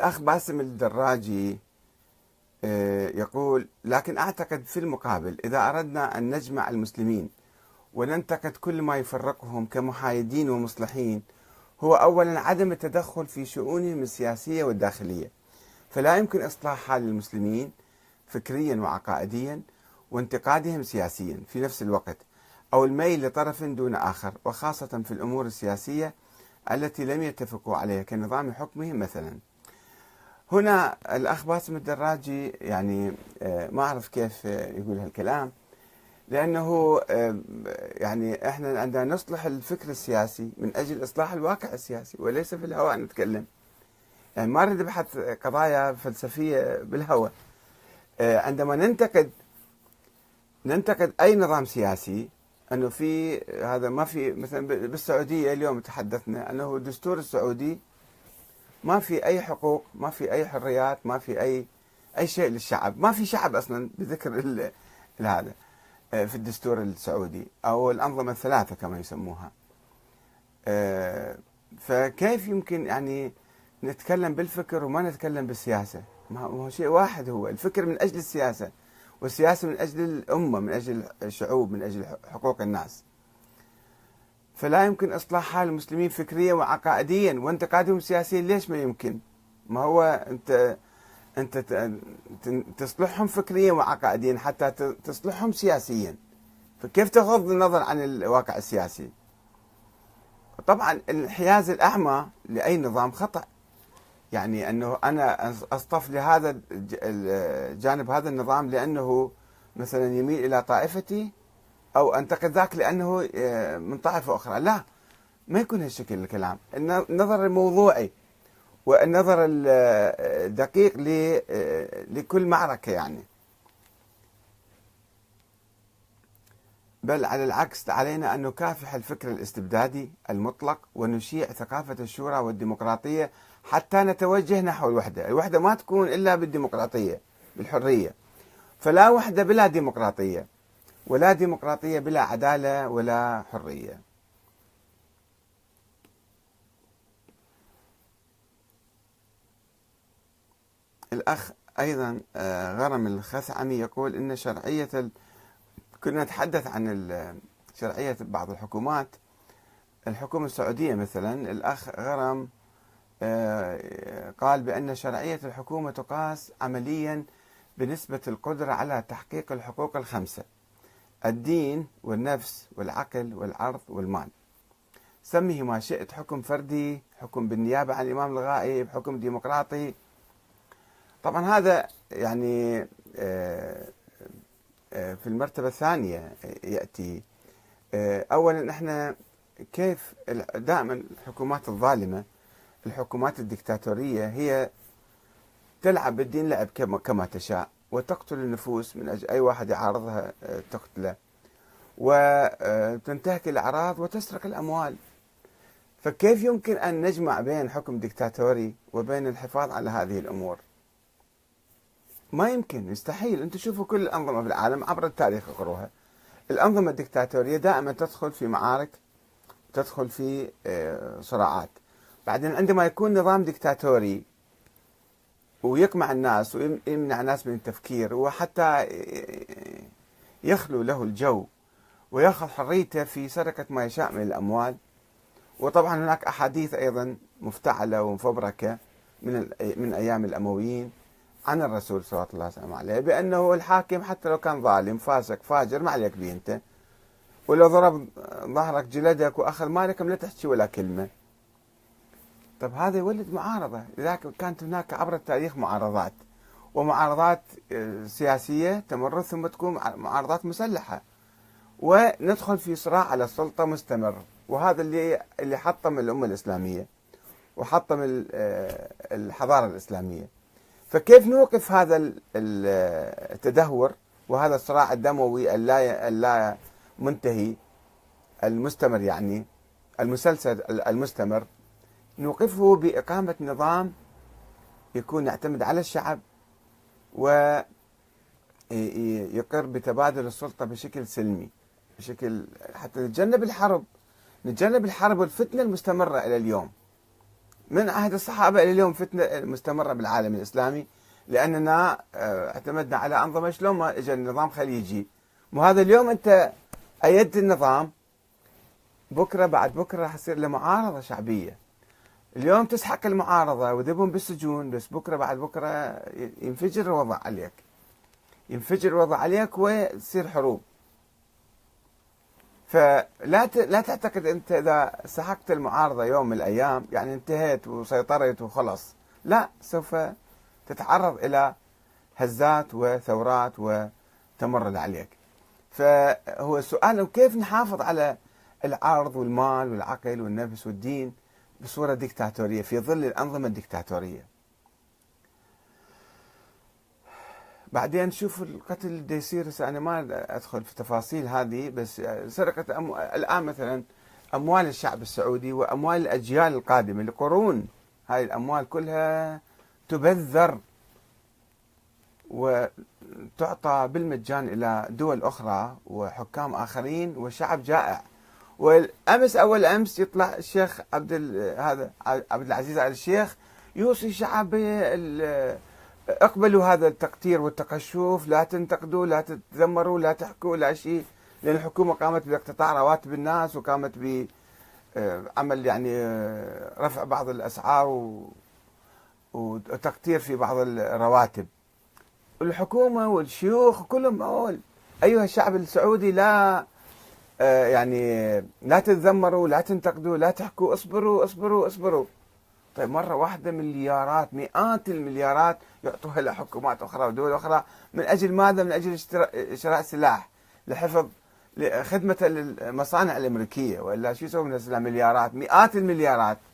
الأخ باسم الدراجي آه، يقول لكن أعتقد في المقابل إذا أردنا أن نجمع المسلمين وننتقد كل ما يفرقهم كمحايدين ومصلحين هو أولا عدم التدخل في شؤونهم السياسية والداخلية. فلا يمكن إصلاح حال المسلمين فكريا وعقائديا وانتقادهم سياسيا في نفس الوقت أو الميل لطرف دون آخر وخاصة في الأمور السياسية التي لم يتفقوا عليها كنظام حكمهم مثلا. هنا الأخ باسم الدراجي يعني آه، ما أعرف كيف يقول هالكلام. لأنه آه، يعني إحنا عندنا نصلح الفكر السياسي من أجل إصلاح الواقع السياسي وليس في الهواء نتكلم. يعني ما نريد نبحث قضايا فلسفية بالهواء. آه، عندما ننتقد ننتقد أي نظام سياسي أنه في هذا ما في مثلا بالسعودية اليوم تحدثنا أنه الدستور السعودي ما في أي حقوق ما في أي حريات ما في أي أي شيء للشعب. ما في شعب أصلا بذكر هذا آه، في الدستور السعودي أو الأنظمة الثلاثة كما يسموها. آه، فكيف يمكن يعني نتكلم بالفكر وما نتكلم بالسياسة؟ ما هو شيء واحد هو. الفكر من أجل السياسة والسياسة من أجل الأمة من أجل الشعوب من أجل حقوق الناس. فلا يمكن إصلاح حال المسلمين فكريا وعقائديا وانتقادهم سياسيا. ليش ما يمكن؟ ما هو أنت أنت تصلحهم فكريا وعقائديا حتى تصلحهم سياسيا. فكيف تغض النظر عن الواقع السياسي؟ طبعا الانحياز الأعمى لأي نظام خطأ. يعني أنه أنا أصطف لهذا الجانب هذا النظام لأنه مثلا يميل إلى طائفتي أو أنتقد ذاك لأنه آه، من طائفة أخرى لا ما يكون هالشكل الكلام النظر الموضوعي والنظر الدقيق آه، لكل معركة يعني بل على العكس علينا أن نكافح الفكر الاستبدادي المطلق ونشيع ثقافة الشورى والديمقراطية حتى نتوجه نحو الوحدة، الوحدة ما تكون إلا بالديمقراطية بالحرية. فلا وحدة بلا ديمقراطية. ولا ديمقراطية بلا عدالة ولا حرية. الأخ أيضا آه، غرم الخثعمي يقول إن شرعية ال... كنا نتحدث عن شرعية بعض الحكومات. الحكومة السعودية مثلا الأخ غرم آه، قال بأن شرعية الحكومة تقاس عمليا بنسبة القدرة على تحقيق الحقوق الخمسة. الدين والنفس والعقل والعرض والمال. سميه ما شئت حكم فردي حكم بالنيابة عن الإمام الغائب حكم ديمقراطي. طبعا هذا يعني آه، آه، في المرتبة الثانية يأتي. آه، أولا إحنا كيف دائما الحكومات الظالمة الحكومات الدكتاتورية هي تلعب بالدين لعب كما تشاء. وتقتل النفوس من أجل أي واحد يعارضها آه، تقتله. وتنتهك الأعراض وتسرق الأموال. فكيف يمكن أن نجمع بين حكم دكتاتوري وبين الحفاظ على هذه الأمور؟ ما يمكن يستحيل أنتم شوفوا كل الأنظمة في العالم عبر التاريخ اقروها. الأنظمة الدكتاتورية دائما تدخل في معارك تدخل في آه، صراعات. بعدين عندما يكون نظام دكتاتوري ويقمع الناس ويمنع الناس من التفكير وحتى يخلو له الجو ويأخذ حريته في سرقة ما يشاء من الأموال. وطبعا هناك أحاديث أيضا مفتعلة ومفبركة من من أيام الأمويين عن الرسول صلى الله عليه وسلم عليه بأنه الحاكم حتى لو كان ظالم فاسق فاجر ما عليك به أنت ولو ضرب ظهرك جلدك وأخذ مالك لا تحكي ولا كلمة. طب هذا يولد معارضة. لذلك كانت هناك عبر التاريخ معارضات ومعارضات آه، سياسية تمر ثم تكون معارضات مسلحة. وندخل في صراع على السلطة مستمر وهذا اللي اللي حطم الأمة الإسلامية وحطم آه، الحضارة الإسلامية. فكيف نوقف هذا التدهور وهذا الصراع الدموي اللا اللا منتهي المستمر يعني المسلسل المستمر؟ نوقفه بإقامة نظام يكون يعتمد على الشعب ويقر بتبادل السلطة بشكل سلمي بشكل حتى نتجنب الحرب نتجنب الحرب والفتنة المستمرة إلى اليوم. من عهد الصحابة إلى اليوم فتنة مستمرة بالعالم الإسلامي لأننا آه، اعتمدنا على أنظمة شلون ما إجا النظام خليجي. وهذا اليوم أنت أيدت النظام بكرة بعد بكرة راح يصير له معارضة شعبية. اليوم تسحق المعارضة وذبهم بالسجون بس بكرة بعد بكرة ينفجر الوضع عليك. ينفجر الوضع عليك وتصير حروب. فلا لا تعتقد أنت إذا سحقت المعارضة يوم من الأيام يعني انتهيت وسيطرت وخلص لا سوف تتعرض إلى هزات وثورات وتمرد عليك. فهو السؤال كيف نحافظ على العرض والمال والعقل والنفس والدين؟ بصورة ديكتاتورية في ظل الأنظمة الديكتاتورية. بعدين شوف القتل اللي يصير أنا ما أدخل في تفاصيل هذه بس سرقة أمو... الآن مثلا أموال الشعب السعودي وأموال الأجيال القادمة لقرون. هاي الأموال كلها تبذر وتعطى بالمجان إلى دول أخرى وحكام آخرين وشعب جائع. والأمس أول أمس يطلع الشيخ عبد هذا عبد العزيز ال الشيخ يوصي شعب اقبلوا هذا التقتير والتقشف لا تنتقدوا لا تتذمروا لا تحكوا لا شيء لأن الحكومة قامت باقتطاع رواتب الناس وقامت بعمل يعني آه، رفع بعض الأسعار وتقتير في بعض الرواتب. الحكومة والشيوخ كلهم أول. أيها الشعب السعودي لا يعني لا تتذمروا لا تنتقدوا لا تحكوا اصبروا اصبروا اصبروا. طيب مرة واحدة مليارات مئات المليارات يعطوها لحكومات أخرى ودول أخرى من أجل ماذا؟ من أجل شراء سلاح لحفظ خدمة المصانع الأمريكية. وإلا شو يسوون من مليارات مئات المليارات.